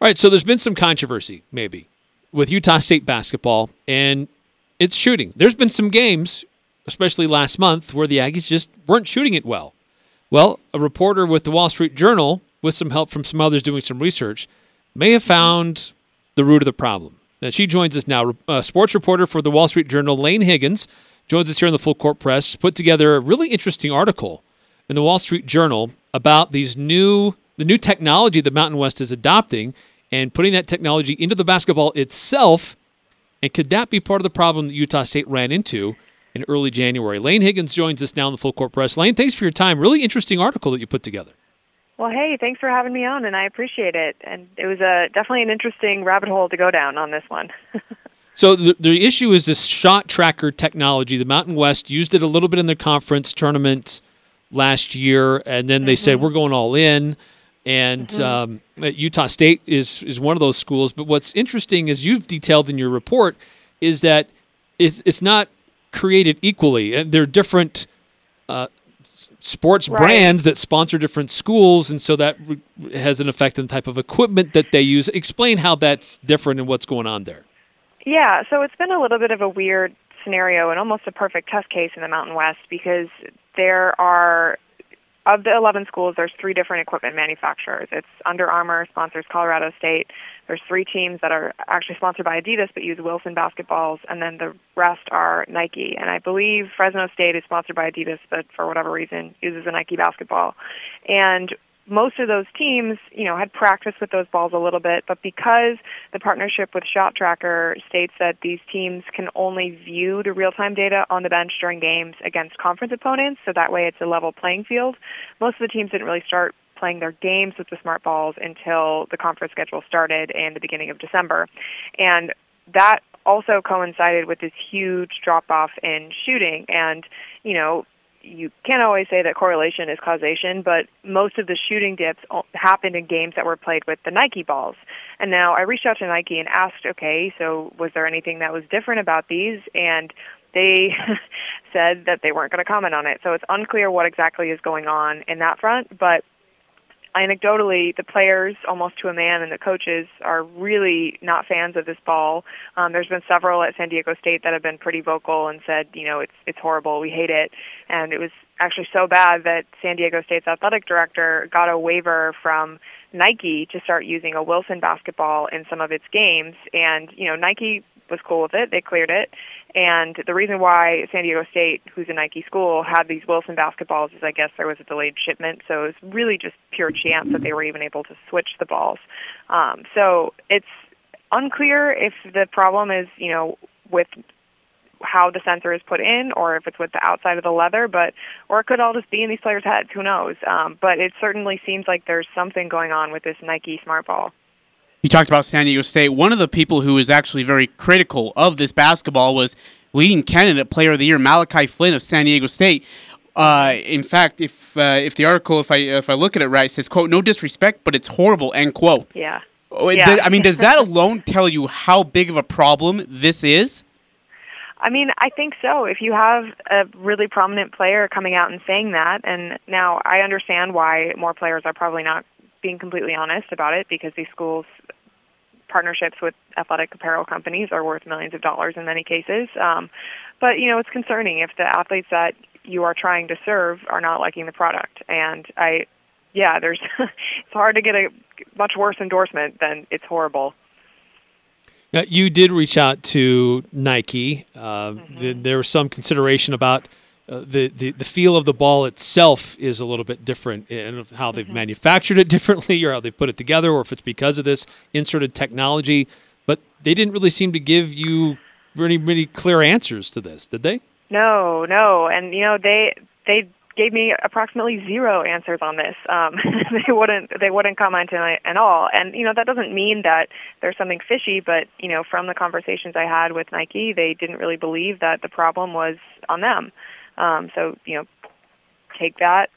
All right, so there's been some controversy, maybe, with Utah State basketball and its shooting. There's been some games, especially last month, where the Aggies just weren't shooting it well. Well, a reporter with the Wall Street Journal, with some help from some others doing some research, may have found the root of the problem. Now, she joins us now. A sports reporter for the Wall Street Journal, Laine Higgins, joins us here in the Full Court Press, put together a really interesting article in the Wall Street Journal about these new the new technology the Mountain West is adopting and putting that technology into the basketball itself. And could that be part of the problem that Utah State ran into in early January? Laine Higgins joins us now in the Full Court Press. Laine, thanks for your time. Really interesting article that you put together. Well, hey, thanks for having me on, and I appreciate it. And it was a definitely an interesting rabbit hole to go down on this one. so the, the issue is this shot tracker technology. The Mountain West used it a little bit in their conference tournament last year, and then they mm-hmm. said we're going all in. And mm-hmm. um, Utah State is is one of those schools. But what's interesting, as you've detailed in your report, is that it's it's not created equally. And they're different uh, sports right. brands that sponsor different schools, and so that has an effect on the type of equipment that they use. Explain how that's different and what's going on there. Yeah, so it's been a little bit of a weird scenario and almost a perfect test case in the Mountain West because there are of the 11 schools, there's three different equipment manufacturers. It's Under Armour sponsors Colorado State. There's three teams that are actually sponsored by Adidas but use Wilson basketballs, and then the rest are Nike. And I believe Fresno State is sponsored by Adidas, but for whatever reason uses a Nike basketball. And most of those teams, you know, had practiced with those balls a little bit, but because the partnership with Shot Tracker states that these teams can only view the real-time data on the bench during games against conference opponents, so that way it's a level playing field. Most of the teams didn't really start playing their games with the smart balls until the conference schedule started in the beginning of December. And that also coincided with this huge drop off in shooting and you know you can't always say that correlation is causation, but most of the shooting dips happened in games that were played with the Nike balls. And now I reached out to Nike and asked, okay, so was there anything that was different about these? And they said that they weren't going to comment on it. So it's unclear what exactly is going on in that front, but anecdotally, the players, almost to a man, and the coaches are really not fans of this ball. Um, there's been several at San Diego State that have been pretty vocal and said, you know, it's it's horrible, we hate it, and it was actually so bad that San Diego State's athletic director got a waiver from Nike to start using a Wilson basketball in some of its games, and you know, Nike was cool with it. They cleared it. And the reason why San Diego State, who's a Nike school, had these Wilson basketballs is I guess there was a delayed shipment. So it was really just pure chance that they were even able to switch the balls. Um, so it's unclear if the problem is, you know, with how the sensor is put in or if it's with the outside of the leather but or it could all just be in these players heads who knows um, but it certainly seems like there's something going on with this nike smart ball you talked about San Diego State. One of the people who was actually very critical of this basketball was leading candidate player of the year Malachi Flynn of San Diego State. Uh, in fact, if uh, if the article, if I if I look at it right, says quote No disrespect, but it's horrible end quote. Yeah. Oh, yeah. Does, I mean, does that alone tell you how big of a problem this is? I mean, I think so. If you have a really prominent player coming out and saying that, and now I understand why more players are probably not being completely honest about it because these schools partnerships with athletic apparel companies are worth millions of dollars in many cases. Um, but you know, it's concerning if the athletes that you are trying to serve are not liking the product. And I, yeah, there's it's hard to get a much worse endorsement than it's horrible. Now, you did reach out to Nike. Uh, mm-hmm. th- there was some consideration about uh, the, the the feel of the ball itself is a little bit different in how they've manufactured it differently or how they put it together or if it's because of this inserted technology but they didn't really seem to give you really really clear answers to this did they? No no and you know they they gave me approximately zero answers on this um, they wouldn't they wouldn't comment on it at all and you know that doesn't mean that there's something fishy but you know from the conversations i had with nike they didn't really believe that the problem was on them um, so you know, take that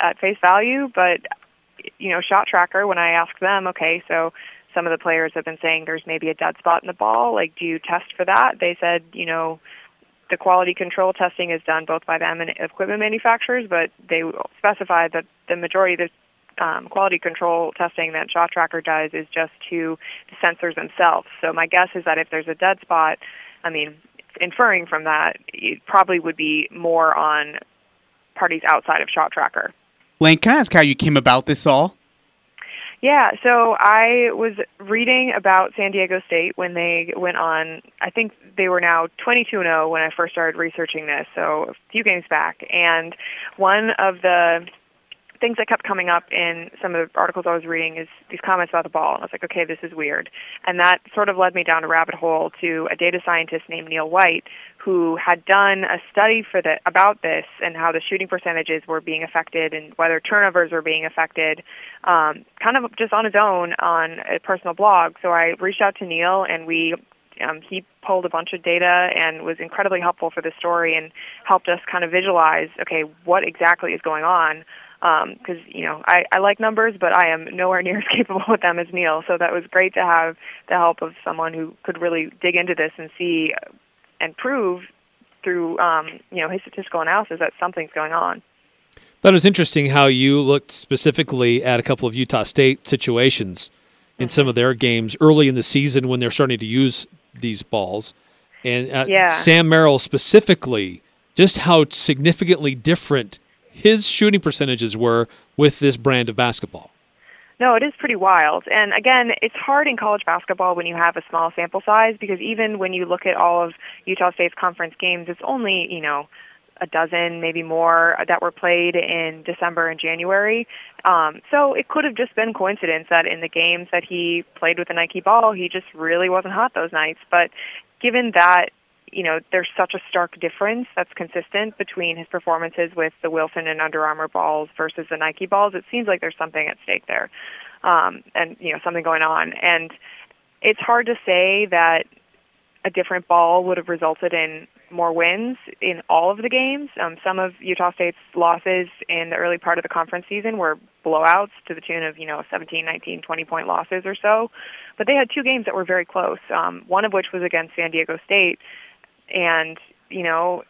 at face value. But you know, shot tracker. When I ask them, okay, so some of the players have been saying there's maybe a dead spot in the ball. Like, do you test for that? They said, you know, the quality control testing is done both by them and equipment manufacturers, but they specified that the majority of the um, quality control testing that Shot Tracker does is just to the sensors themselves. So my guess is that if there's a dead spot, I mean, inferring from that, it probably would be more on parties outside of Shot Tracker. Laine, can I ask how you came about this all? Yeah, so I was reading about San Diego State when they went on. I think they were now 22 0 when I first started researching this, so a few games back. And one of the things that kept coming up in some of the articles I was reading is these comments about the ball. And I was like, okay, this is weird. And that sort of led me down a rabbit hole to a data scientist named Neil White, who had done a study for the about this and how the shooting percentages were being affected and whether turnovers were being affected, um, kind of just on his own on a personal blog. So I reached out to Neil and we um, he pulled a bunch of data and was incredibly helpful for the story and helped us kind of visualize okay what exactly is going on because um, you know I, I like numbers, but I am nowhere near as capable with them as Neil. So that was great to have the help of someone who could really dig into this and see and prove through um, you know his statistical analysis that something's going on. That was interesting how you looked specifically at a couple of Utah State situations in mm-hmm. some of their games early in the season when they're starting to use these balls, and uh, yeah. Sam Merrill specifically, just how significantly different his shooting percentages were with this brand of basketball. No, it is pretty wild. And again, it's hard in college basketball when you have a small sample size because even when you look at all of Utah State's conference games, it's only, you know, a dozen, maybe more, that were played in December and January. Um, so it could have just been coincidence that in the games that he played with the Nike ball, he just really wasn't hot those nights. But given that you know, there's such a stark difference that's consistent between his performances with the Wilson and Under Armour balls versus the Nike balls. It seems like there's something at stake there, um, and you know, something going on. And it's hard to say that a different ball would have resulted in more wins in all of the games. Um, some of Utah State's losses in the early part of the conference season were blowouts to the tune of, you know, 17, 19, 20 point losses or so. But they had two games that were very close, um, one of which was against San Diego State, and you know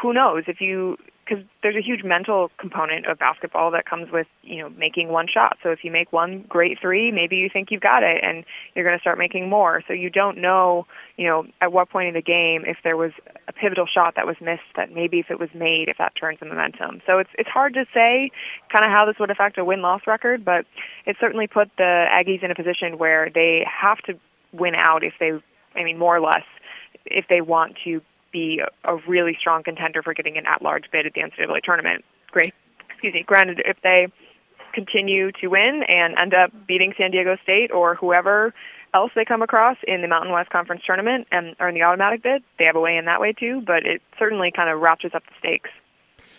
who knows if you because there's a huge mental component of basketball that comes with you know making one shot. So if you make one great three, maybe you think you've got it, and you're going to start making more. So you don't know you know at what point in the game if there was a pivotal shot that was missed that maybe if it was made if that turns the momentum. So it's it's hard to say kind of how this would affect a win loss record, but it certainly put the Aggies in a position where they have to win out if they I mean more or less if they want to be a, really strong contender for getting an at-large bid at the NCAA tournament. Great, excuse me. Granted, if they continue to win and end up beating San Diego State or whoever else they come across in the Mountain West Conference tournament and are in the automatic bid, they have a way in that way too. But it certainly kind of ratchets up the stakes.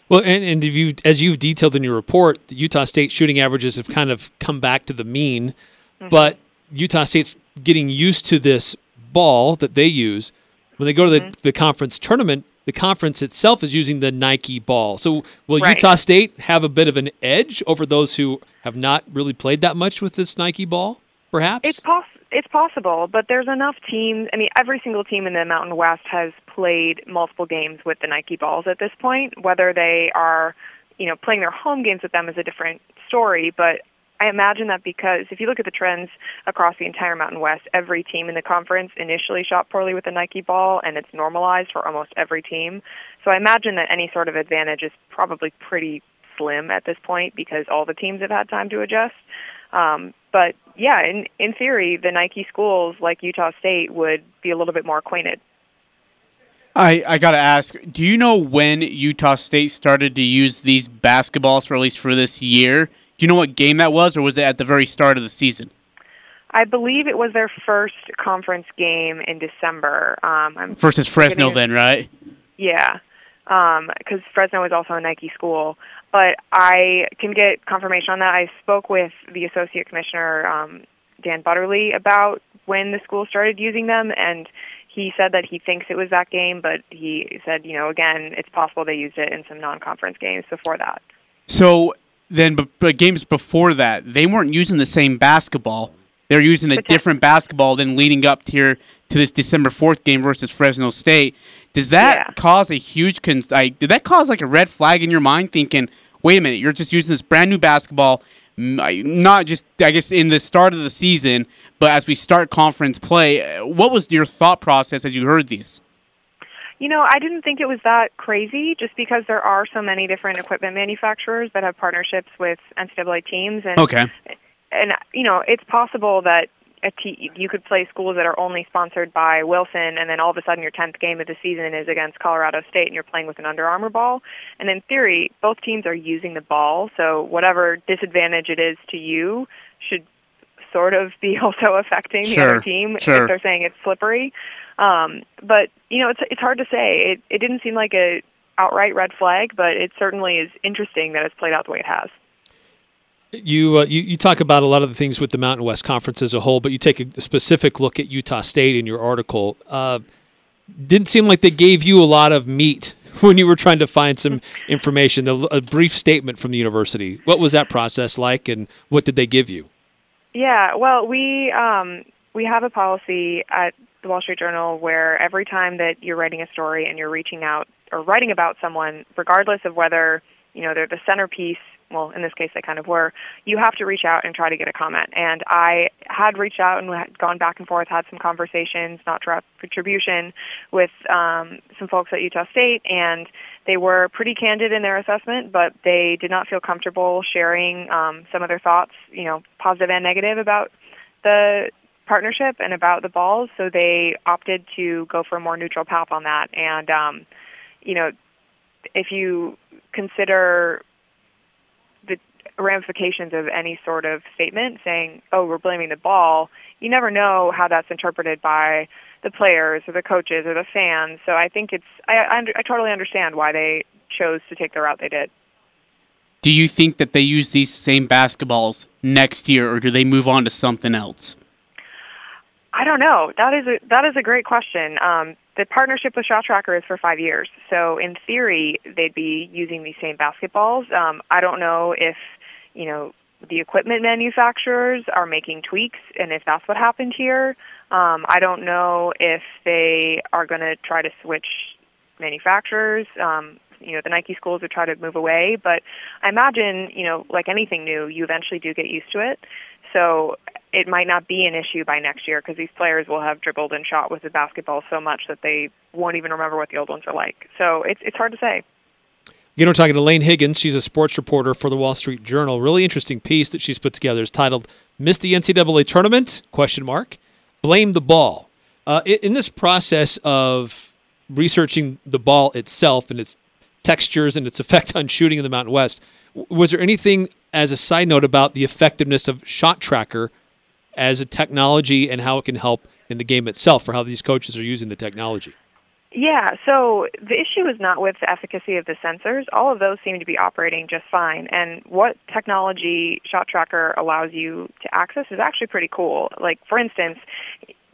Well, and, and you, as you've detailed in your report, the Utah State shooting averages have kind of come back to the mean, mm-hmm. but Utah State's getting used to this ball that they use when they go to the, mm-hmm. the conference tournament, the conference itself is using the Nike ball. So will right. Utah State have a bit of an edge over those who have not really played that much with this Nike ball? Perhaps it's possible. It's possible, but there's enough teams. I mean, every single team in the Mountain West has played multiple games with the Nike balls at this point. Whether they are, you know, playing their home games with them is a different story. But I imagine that because if you look at the trends across the entire Mountain West, every team in the conference initially shot poorly with the Nike ball, and it's normalized for almost every team. So I imagine that any sort of advantage is probably pretty slim at this point because all the teams have had time to adjust. Um, but yeah, in in theory, the Nike schools like Utah State would be a little bit more acquainted. I, I got to ask, do you know when Utah State started to use these basketballs, for at least for this year? Do you know what game that was, or was it at the very start of the season? I believe it was their first conference game in December. Um, I'm Versus Fresno, then, right? Yeah, because um, Fresno is also a Nike school. But I can get confirmation on that. I spoke with the associate commissioner, um, Dan Butterly, about when the school started using them, and he said that he thinks it was that game, but he said, you know, again, it's possible they used it in some non-conference games before that. So then but, but games before that, they weren't using the same basketball. They're using a different basketball than leading up to here to this December fourth game versus Fresno State. Does that yeah. cause a huge like? Did that cause like a red flag in your mind, thinking, "Wait a minute, you're just using this brand new basketball, not just I guess in the start of the season, but as we start conference play. Uh, what was your thought process as you heard these? You know, I didn't think it was that crazy just because there are so many different equipment manufacturers that have partnerships with NCAA teams and Okay. and you know, it's possible that a te- you could play schools that are only sponsored by Wilson, and then all of a sudden your 10th game of the season is against Colorado State, and you're playing with an Under Armour ball. And in theory, both teams are using the ball, so whatever disadvantage it is to you should sort of be also affecting the other team sure. if they're saying it's slippery. Um, but you know, it's it's hard to say. It it didn't seem like a outright red flag, but it certainly is interesting that it's played out the way it has. You, uh, you you talk about a lot of the things with the Mountain West Conference as a whole, but you take a specific look at Utah State in your article. Uh, didn't seem like they gave you a lot of meat when you were trying to find some information. A, a brief statement from the university. What was that process like, and what did they give you? Yeah, well, we um, we have a policy at the Wall Street Journal where every time that you're writing a story and you're reaching out or writing about someone, regardless of whether you know they're the centerpiece, well, in this case they kind of were, you have to reach out and try to get a comment. And I had reached out and had gone back and forth, had some conversations, not for attribution, with um, some folks at Utah State, and they were pretty candid in their assessment, but they did not feel comfortable sharing um, some of their thoughts, you know, positive and negative about the partnership and about the balls. So they opted to go for a more neutral path on that. And, um, you know, if you consider the ramifications of any sort of statement saying, oh, we're blaming the ball, you never know how that's interpreted by the players or the coaches or the fans. So I think it's, I, I, I totally understand why they chose to take the route they did. Do you think that they use these same basketballs next year, or do they move on to something else? I don't know. That is a that is a great question. Um, the partnership with Shot Tracker is for five years, so in theory they'd be using these same basketballs. Um, I don't know if you know the equipment manufacturers are making tweaks, and if that's what happened here. Um, I don't know if they are going to try to switch manufacturers. Um, you know, the Nike schools would try to move away, but I imagine, you know, like anything new, you eventually do get used to it. So it might not be an issue by next year because these players will have dribbled and shot with the basketball so much that they won't even remember what the old ones are like. So it's it's hard to say. Know, we're talking to Laine Higgins. She's a sports reporter for the Wall Street Journal. Really interesting piece that she's put together. is titled "Missed the NCAA Tournament?" Question mark. Blame the ball. Uh, in this process of researching the ball itself and its textures and its effect on shooting in the Mountain West, was there anything as a side note about the effectiveness of Shot Tracker as a technology and how it can help in the game itself, or how these coaches are using the technology? Yeah, so the issue is not with the efficacy of the sensors. All of those seem to be operating just fine. And what technology Shot Tracker allows you to access is actually pretty cool. Like, for instance,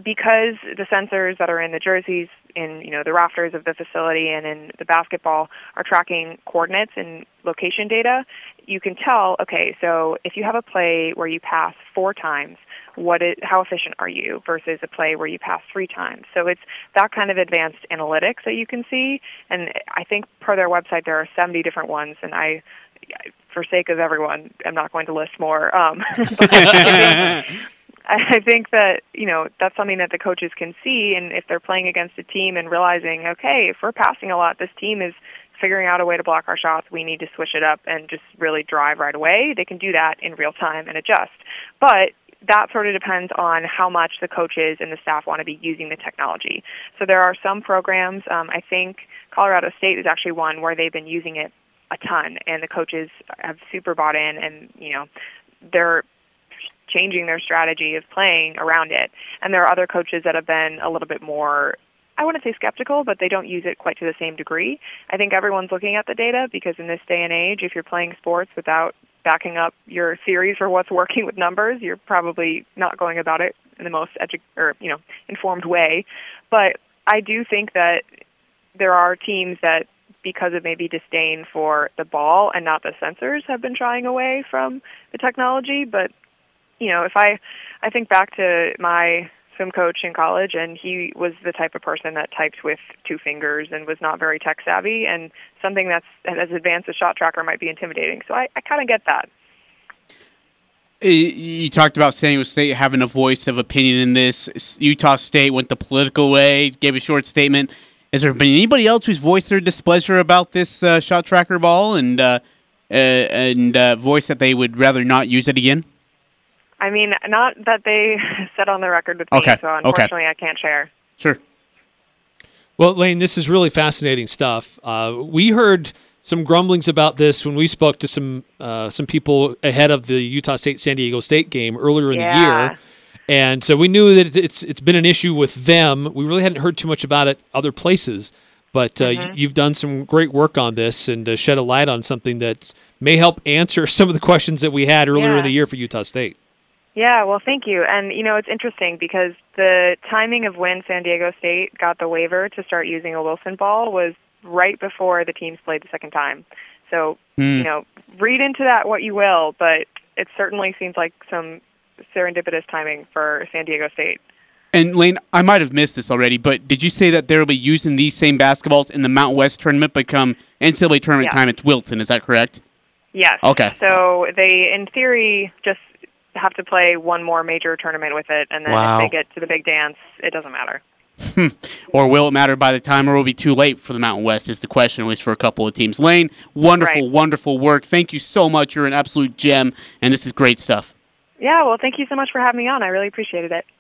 because the sensors that are in the jerseys, in you know the rafters of the facility, and in the basketball are tracking coordinates and location data, you can tell. Okay, so if you have a play where you pass four times, what is how efficient are you versus a play where you pass three times. So it's that kind of advanced analytics that you can see, and I think per their website there are 70 different ones, and I. For sake of everyone, I'm not going to list more. Um, I think that you know that's something that the coaches can see, and if they're playing against a team and realizing, okay, if we're passing a lot, this team is figuring out a way to block our shots. We need to switch it up and just really drive right away. They can do that in real time and adjust, but that sort of depends on how much the coaches and the staff want to be using the technology. So there are some programs. Um, I think Colorado State is actually one where they've been using it a ton, and the coaches have super bought in, and you know they're changing their strategy of playing around it. And there are other coaches that have been a little bit more I wouldn't say skeptical, but they don't use it quite to the same degree. I think everyone's looking at the data because in this day and age, if you're playing sports without backing up your theories for what's working with numbers, you're probably not going about it in the most edu- or you know informed way. But I do think that there are teams that because of maybe disdain for the ball and not the sensors have been shying away from the technology but you know, if I I think back to my swim coach in college and he was the type of person that typed with two fingers and was not very tech savvy and something that's as advanced as shot tracker might be intimidating. So I, I kinda get that. You talked about San Diego State having a voice of opinion in this. Utah State went the political way, gave a short statement. Has there been anybody else who's voiced their displeasure about this uh, shot tracker ball and uh, uh, and uh, voiced that they would rather not use it again? I mean, not that they said on the record with Okay, me, so unfortunately I can't share. Sure. Well, Laine, this is really fascinating stuff. Uh, we heard some grumblings about this when we spoke to some uh, some people ahead of the Utah State San Diego State game earlier in Yeah. the year, and so we knew that it's it's been an issue with them. We really hadn't heard too much about it other places, but uh, Mm-hmm. you've done some great work on this and uh, shed a light on something that may help answer some of the questions that we had earlier in the year for Utah State. Yeah, well, thank you. And you know, it's interesting because the timing of when San Diego State got the waiver to start using a Wilson ball was right before the teams played the second time. So, hmm. you know, read into that what you will, but it certainly seems like some serendipitous timing for San Diego State. And Laine, I might have missed this already, but did you say that they'll be using these same basketballs in the Mountain West tournament? but Become NCAA tournament Yeah. time it's Wilson, is that correct? Yes. Okay. So they, in theory, just have to play one more major tournament with it, and then Wow. if they get to the big dance, it doesn't matter. Hmm. Or will it matter by the time, or will it be too late for the Mountain West? Is the question, at least for a couple of teams. Laine, wonderful, Right. wonderful work. Thank you so much. You're an absolute gem, and this is great stuff. Yeah, well, thank you so much for having me on. I really appreciated it.